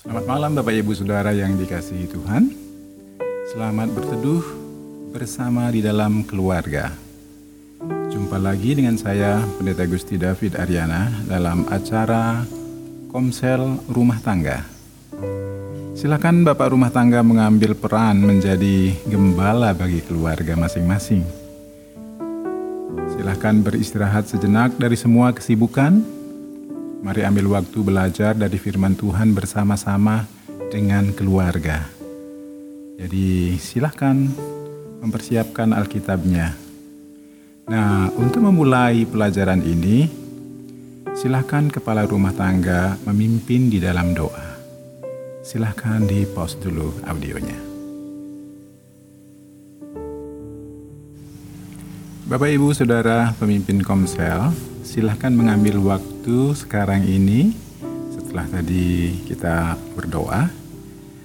Selamat malam Bapak Ibu Saudara yang dikasihi Tuhan. Selamat berteduh bersama di dalam keluarga. Jumpa lagi dengan saya Pendeta Gusti David Ariana dalam acara Komsel Rumah Tangga. Silakan Bapak rumah tangga mengambil peran menjadi gembala bagi keluarga masing-masing. Silakan beristirahat sejenak dari semua kesibukan Mari ambil waktu belajar dari firman Tuhan bersama-sama dengan keluarga. Jadi silahkan mempersiapkan Alkitabnya. Nah, untuk memulai pelajaran ini, silahkan kepala rumah tangga memimpin di dalam doa. Silahkan di pause dulu audionya. Bapak, Ibu, Saudara, pemimpin Komsel, silahkan mengambil waktu sekarang ini setelah tadi kita berdoa.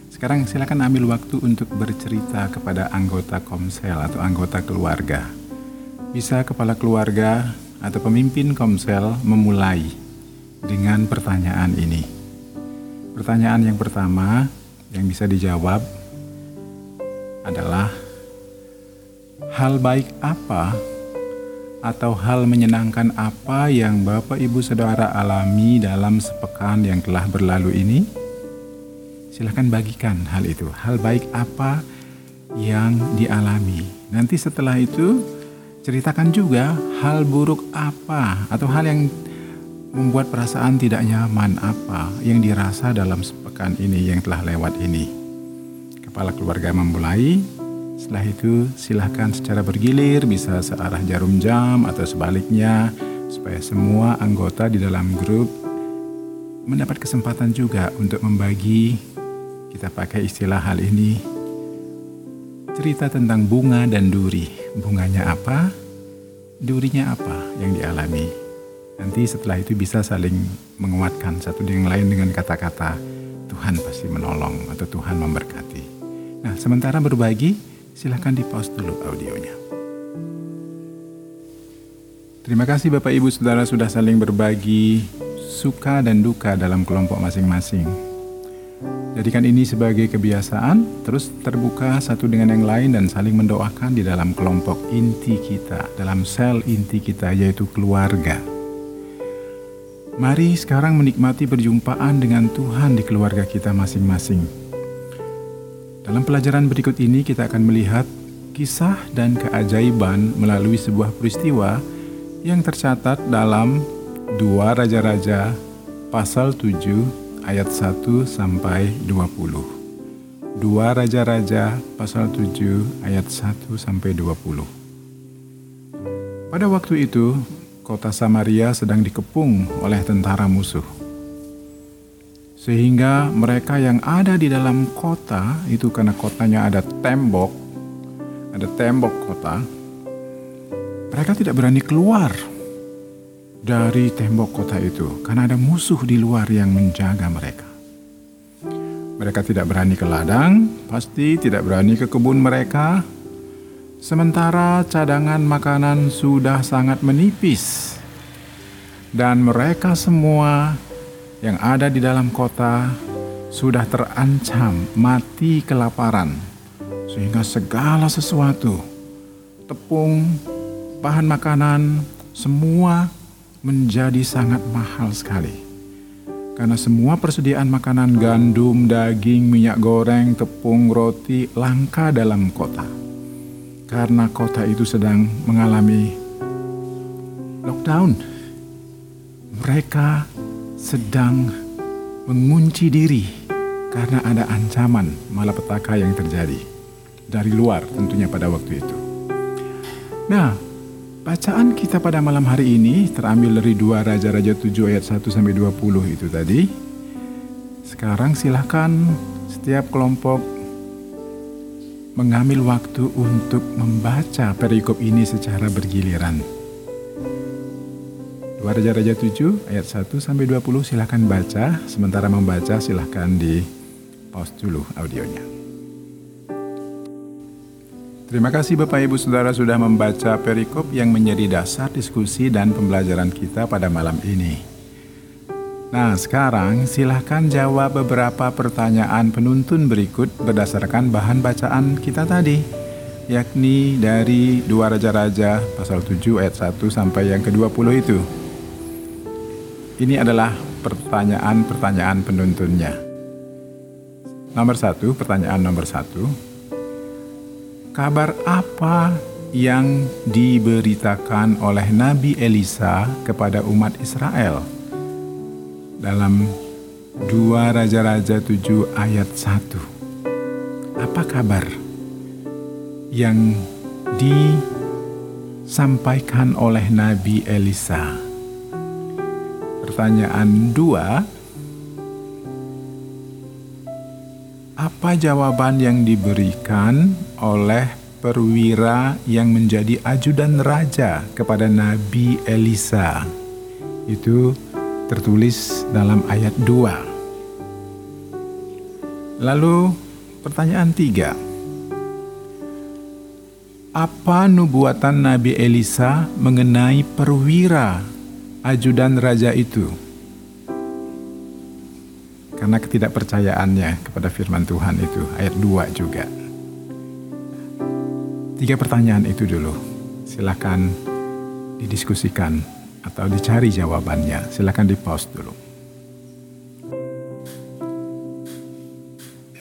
Sekarang silahkan ambil waktu untuk bercerita kepada anggota komsel atau anggota keluarga. Bisa kepala keluarga atau pemimpin komsel memulai dengan pertanyaan ini. Pertanyaan yang pertama yang bisa dijawab adalah hal baik apa atau hal menyenangkan apa yang Bapak Ibu Saudara alami dalam sepekan yang telah berlalu ini? Silahkan bagikan hal itu. Hal baik apa yang dialami. Nanti setelah itu ceritakan juga hal buruk apa atau hal yang membuat perasaan tidak nyaman apa yang dirasa dalam sepekan ini yang telah lewat ini. Kepala keluarga memulai setelah itu silahkan secara bergilir bisa searah jarum jam atau sebaliknya supaya semua anggota di dalam grup mendapat kesempatan juga untuk membagi kita pakai istilah hal ini cerita tentang bunga dan duri. Bunganya apa? Durinya apa yang dialami? Nanti setelah itu bisa saling menguatkan satu dengan lain dengan kata-kata Tuhan pasti menolong atau Tuhan memberkati. Nah, sementara berbagi, silahkan di pause dulu audionya. Terima kasih Bapak Ibu Saudara sudah saling berbagi suka dan duka dalam kelompok masing-masing. Jadikan ini sebagai kebiasaan, terus terbuka satu dengan yang lain dan saling mendoakan di dalam kelompok inti kita, dalam sel inti kita yaitu keluarga. Mari sekarang menikmati perjumpaan dengan Tuhan di keluarga kita masing-masing. Dalam pelajaran berikut ini kita akan melihat kisah dan keajaiban melalui sebuah peristiwa yang tercatat dalam dua Raja-Raja pasal 7 ayat 1 sampai 20. Dua Raja-Raja pasal 7 ayat 1 sampai 20. Pada waktu itu, kota Samaria sedang dikepung oleh tentara musuh sehingga mereka yang ada di dalam kota itu karena kotanya ada tembok, ada tembok kota, mereka tidak berani keluar dari tembok kota itu karena ada musuh di luar yang menjaga mereka. Mereka tidak berani ke ladang, pasti tidak berani ke kebun mereka. Sementara cadangan makanan sudah sangat menipis, dan mereka semua yang ada di dalam kota sudah terancam mati kelaparan, sehingga segala sesuatu, tepung, bahan makanan, semua menjadi sangat mahal sekali. Karena semua persediaan makanan gandum, daging, minyak goreng, tepung, roti langka dalam kota. Karena kota itu sedang mengalami lockdown. Mereka sedang mengunci diri karena ada ancaman malapetaka yang terjadi dari luar tentunya pada waktu itu. Nah, bacaan kita pada malam hari ini terambil dari dua Raja-Raja 7 ayat 1 sampai 20 itu tadi. Sekarang silahkan setiap kelompok mengambil waktu untuk membaca perikop ini secara bergiliran. 2 Raja-Raja 7 ayat 1 sampai 20 silahkan baca. Sementara membaca silahkan di pause dulu audionya. Terima kasih Bapak Ibu Saudara sudah membaca perikop yang menjadi dasar diskusi dan pembelajaran kita pada malam ini. Nah, sekarang silahkan jawab beberapa pertanyaan penuntun berikut berdasarkan bahan bacaan kita tadi, yakni dari dua Raja-Raja pasal 7 ayat 1 sampai yang ke-20 itu. Ini adalah pertanyaan-pertanyaan penuntunnya. Nomor satu, pertanyaan nomor satu. Kabar apa yang diberitakan oleh Nabi Elisa kepada umat Israel dalam 2 Raja-Raja 7 ayat 1. Apa kabar yang disampaikan oleh Nabi Elisa? Pertanyaan 2. Apa jawaban yang diberikan oleh perwira yang menjadi ajudan raja kepada Nabi Elisa. Itu tertulis dalam ayat 2. Lalu pertanyaan 3. Apa nubuatan Nabi Elisa mengenai perwira ajudan raja itu. Karena ketidakpercayaannya kepada firman Tuhan itu ayat 2 juga. Tiga pertanyaan itu dulu. Silahkan didiskusikan atau dicari jawabannya. Silahkan di pause dulu.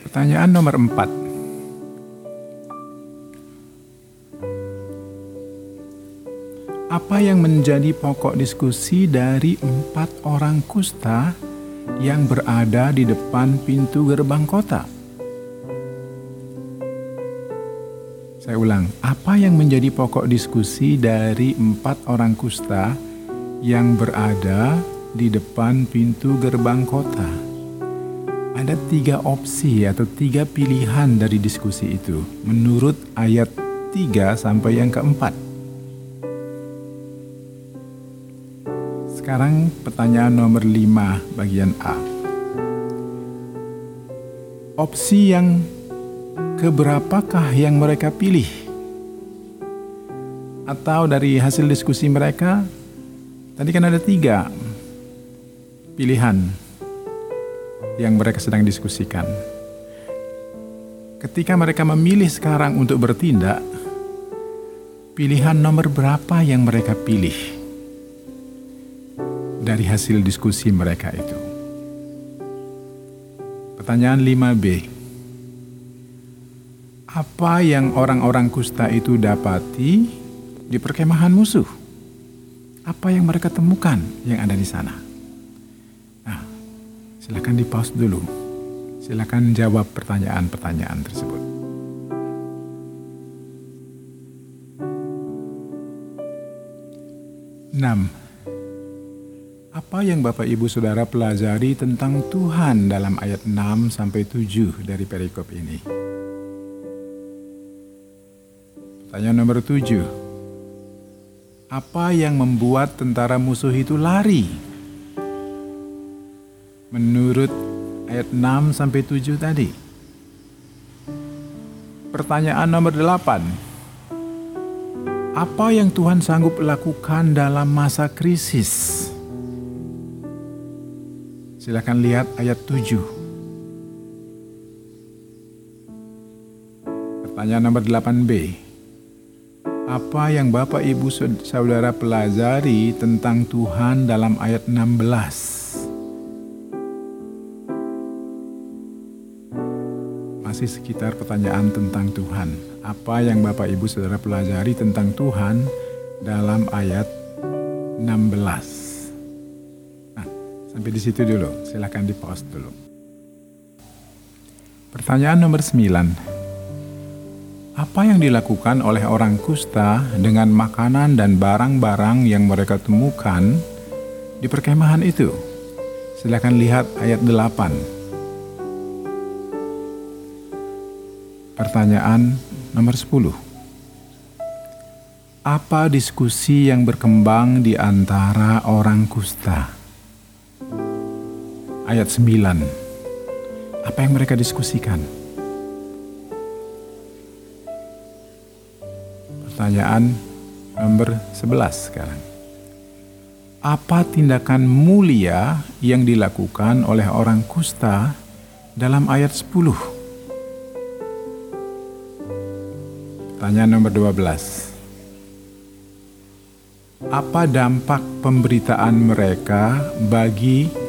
Pertanyaan nomor 4 yang menjadi pokok diskusi dari empat orang kusta yang berada di depan pintu gerbang kota? Saya ulang, apa yang menjadi pokok diskusi dari empat orang kusta yang berada di depan pintu gerbang kota? Ada tiga opsi atau tiga pilihan dari diskusi itu menurut ayat 3 sampai yang keempat. Sekarang pertanyaan nomor 5 bagian A. Opsi yang keberapakah yang mereka pilih? Atau dari hasil diskusi mereka, tadi kan ada tiga pilihan yang mereka sedang diskusikan. Ketika mereka memilih sekarang untuk bertindak, pilihan nomor berapa yang mereka pilih dari hasil diskusi mereka itu? Pertanyaan 5B apa yang orang-orang kusta itu dapati di perkemahan musuh? Apa yang mereka temukan yang ada di sana? Nah, silakan di pause dulu. Silakan jawab pertanyaan-pertanyaan tersebut. Enam. Apa yang Bapak Ibu Saudara pelajari tentang Tuhan dalam ayat 6 sampai 7 dari perikop ini? Pertanyaan nomor tujuh. Apa yang membuat tentara musuh itu lari? Menurut ayat 6 sampai 7 tadi. Pertanyaan nomor 8. Apa yang Tuhan sanggup lakukan dalam masa krisis? Silakan lihat ayat 7. Pertanyaan nomor 8b. Apa yang Bapak Ibu Saudara pelajari tentang Tuhan dalam ayat 16? Masih sekitar pertanyaan tentang Tuhan. Apa yang Bapak Ibu Saudara pelajari tentang Tuhan dalam ayat 16? Sampai di situ dulu. Silakan di pause dulu. Pertanyaan nomor 9. Apa yang dilakukan oleh orang kusta dengan makanan dan barang-barang yang mereka temukan di perkemahan itu? Silakan lihat ayat 8. Pertanyaan nomor 10. Apa diskusi yang berkembang di antara orang kusta? Ayat 9. Apa yang mereka diskusikan? Pertanyaan nomor 11 sekarang. apa tindakan mulia yang dilakukan oleh orang kusta dalam ayat 10. Tanya nomor 12. Apa dampak pemberitaan mereka bagi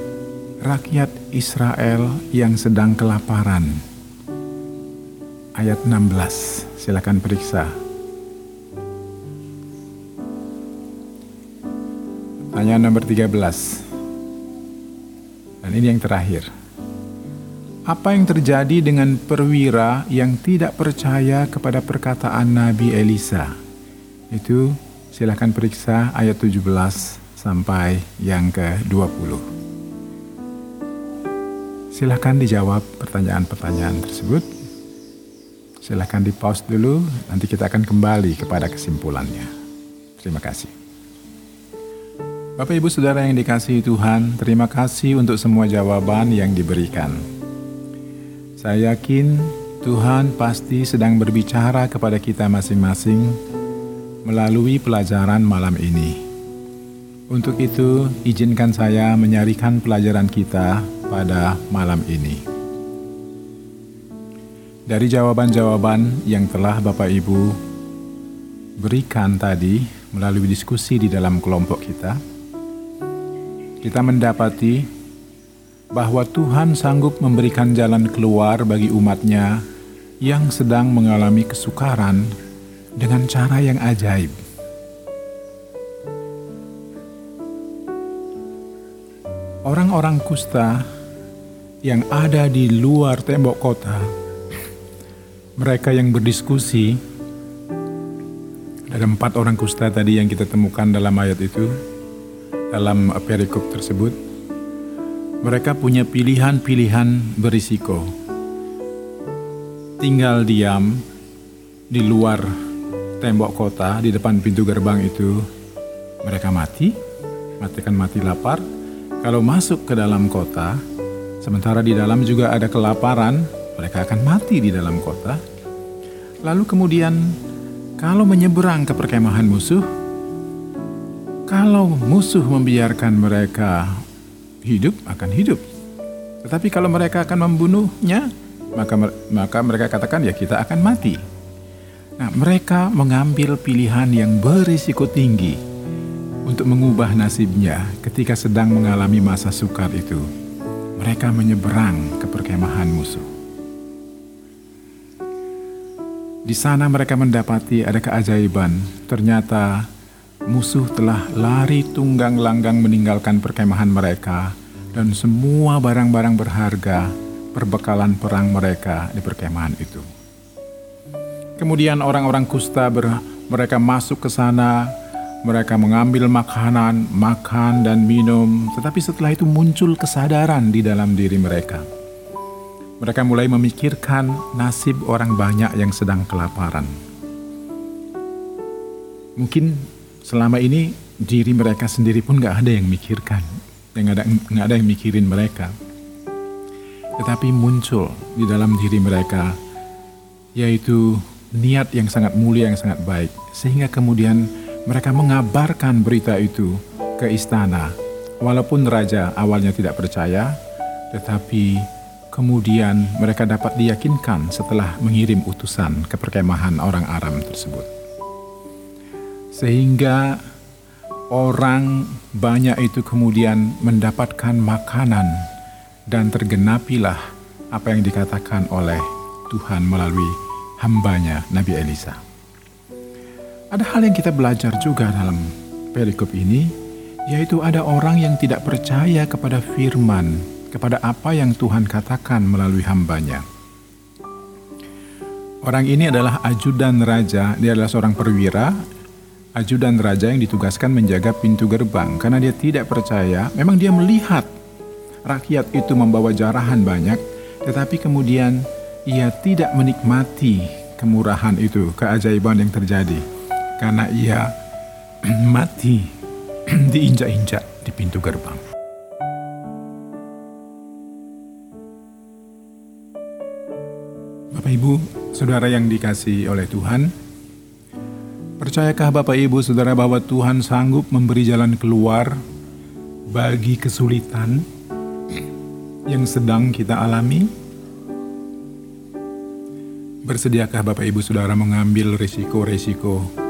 rakyat Israel yang sedang kelaparan? Ayat 16. Silakan periksa. Pertanyaan nomor 13. Dan ini yang terakhir. Apa yang terjadi dengan perwira yang tidak percaya kepada perkataan Nabi Elisa? Itu silahkan periksa ayat 17 sampai yang ke-20. Silahkan dijawab pertanyaan-pertanyaan tersebut. Silahkan di pause dulu, nanti kita akan kembali kepada kesimpulannya. Terima kasih. Bapak Ibu Saudara yang dikasihi Tuhan, terima kasih untuk semua jawaban yang diberikan. Saya yakin Tuhan pasti sedang berbicara kepada kita masing-masing melalui pelajaran malam ini. Untuk itu, izinkan saya menyarikan pelajaran kita pada malam ini. Dari jawaban-jawaban yang telah Bapak Ibu berikan tadi melalui diskusi di dalam kelompok kita, kita mendapati bahwa Tuhan sanggup memberikan jalan keluar bagi umatnya yang sedang mengalami kesukaran dengan cara yang ajaib. Orang-orang kusta yang ada di luar tembok kota, mereka yang berdiskusi, ada empat orang kusta tadi yang kita temukan dalam ayat itu, dalam perikop tersebut, mereka punya pilihan-pilihan berisiko. Tinggal diam di luar tembok kota, di depan pintu gerbang itu, mereka mati, matikan mati lapar. Kalau masuk ke dalam kota, sementara di dalam juga ada kelaparan, mereka akan mati di dalam kota. Lalu kemudian, kalau menyeberang ke perkemahan musuh, kalau musuh membiarkan mereka hidup, akan hidup. Tetapi kalau mereka akan membunuhnya, maka maka mereka katakan ya kita akan mati. Nah, mereka mengambil pilihan yang berisiko tinggi untuk mengubah nasibnya ketika sedang mengalami masa sukar itu. Mereka menyeberang ke perkemahan musuh. Di sana mereka mendapati ada keajaiban. Ternyata musuh telah lari tunggang langgang meninggalkan perkemahan mereka dan semua barang-barang berharga perbekalan perang mereka di perkemahan itu. Kemudian orang-orang kusta ber, mereka masuk ke sana, mereka mengambil makanan, makan dan minum, tetapi setelah itu muncul kesadaran di dalam diri mereka. Mereka mulai memikirkan nasib orang banyak yang sedang kelaparan. Mungkin selama ini diri mereka sendiri pun nggak ada yang mikirkan, yang ada nggak ada yang mikirin mereka. Tetapi muncul di dalam diri mereka yaitu niat yang sangat mulia yang sangat baik sehingga kemudian mereka mengabarkan berita itu ke istana walaupun raja awalnya tidak percaya tetapi kemudian mereka dapat diyakinkan setelah mengirim utusan ke perkemahan orang Aram tersebut sehingga orang banyak itu kemudian mendapatkan makanan dan tergenapilah apa yang dikatakan oleh Tuhan melalui hambanya Nabi Elisa. Ada hal yang kita belajar juga dalam perikop ini, yaitu ada orang yang tidak percaya kepada firman, kepada apa yang Tuhan katakan melalui hambanya. Orang ini adalah ajudan raja, dia adalah seorang perwira ajudan raja yang ditugaskan menjaga pintu gerbang karena dia tidak percaya. Memang dia melihat rakyat itu membawa jarahan banyak, tetapi kemudian ia tidak menikmati kemurahan itu, keajaiban yang terjadi karena ia mati diinjak-injak di pintu gerbang. Bapak Ibu, saudara yang dikasih oleh Tuhan, Percayakah Bapak Ibu Saudara bahwa Tuhan sanggup memberi jalan keluar bagi kesulitan yang sedang kita alami? Bersediakah Bapak Ibu Saudara mengambil risiko-risiko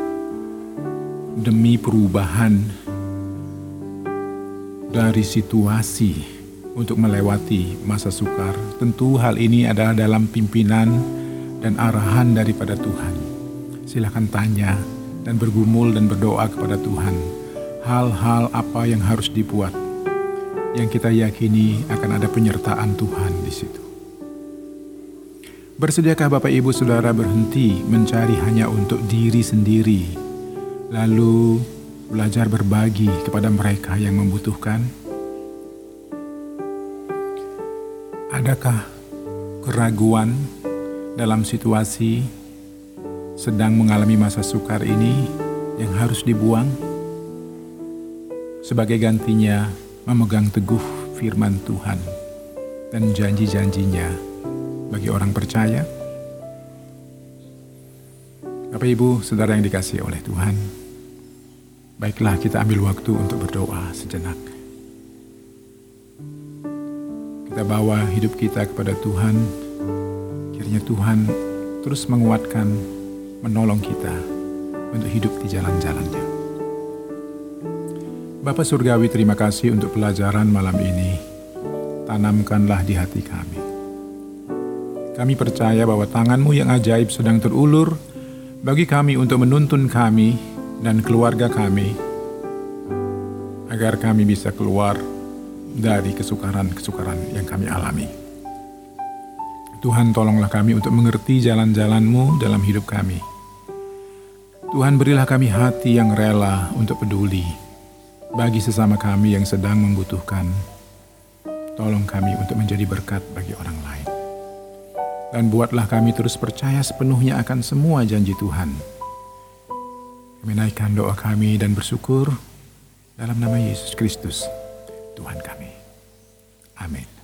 demi perubahan dari situasi untuk melewati masa sukar? Tentu hal ini adalah dalam pimpinan dan arahan daripada Tuhan. Silahkan tanya dan bergumul dan berdoa kepada Tuhan. Hal-hal apa yang harus dibuat yang kita yakini akan ada penyertaan Tuhan di situ. Bersediakah Bapak Ibu Saudara berhenti mencari hanya untuk diri sendiri, lalu belajar berbagi kepada mereka yang membutuhkan? Adakah keraguan dalam situasi sedang mengalami masa sukar ini yang harus dibuang? Sebagai gantinya, memegang teguh firman Tuhan dan janji-janjinya bagi orang percaya. Bapak Ibu, saudara yang dikasih oleh Tuhan, baiklah kita ambil waktu untuk berdoa sejenak. Kita bawa hidup kita kepada Tuhan, kiranya Tuhan terus menguatkan, menolong kita untuk hidup di jalan-jalannya. Bapak Surgawi terima kasih untuk pelajaran malam ini. Tanamkanlah di hati kami kami percaya bahwa tanganmu yang ajaib sedang terulur bagi kami untuk menuntun kami dan keluarga kami, agar kami bisa keluar dari kesukaran-kesukaran yang kami alami. Tuhan tolonglah kami untuk mengerti jalan-jalanmu dalam hidup kami. Tuhan berilah kami hati yang rela untuk peduli bagi sesama kami yang sedang membutuhkan. Tolong kami untuk menjadi berkat bagi orang lain dan buatlah kami terus percaya sepenuhnya akan semua janji Tuhan. Menaikkan doa kami dan bersyukur dalam nama Yesus Kristus, Tuhan kami. Amin.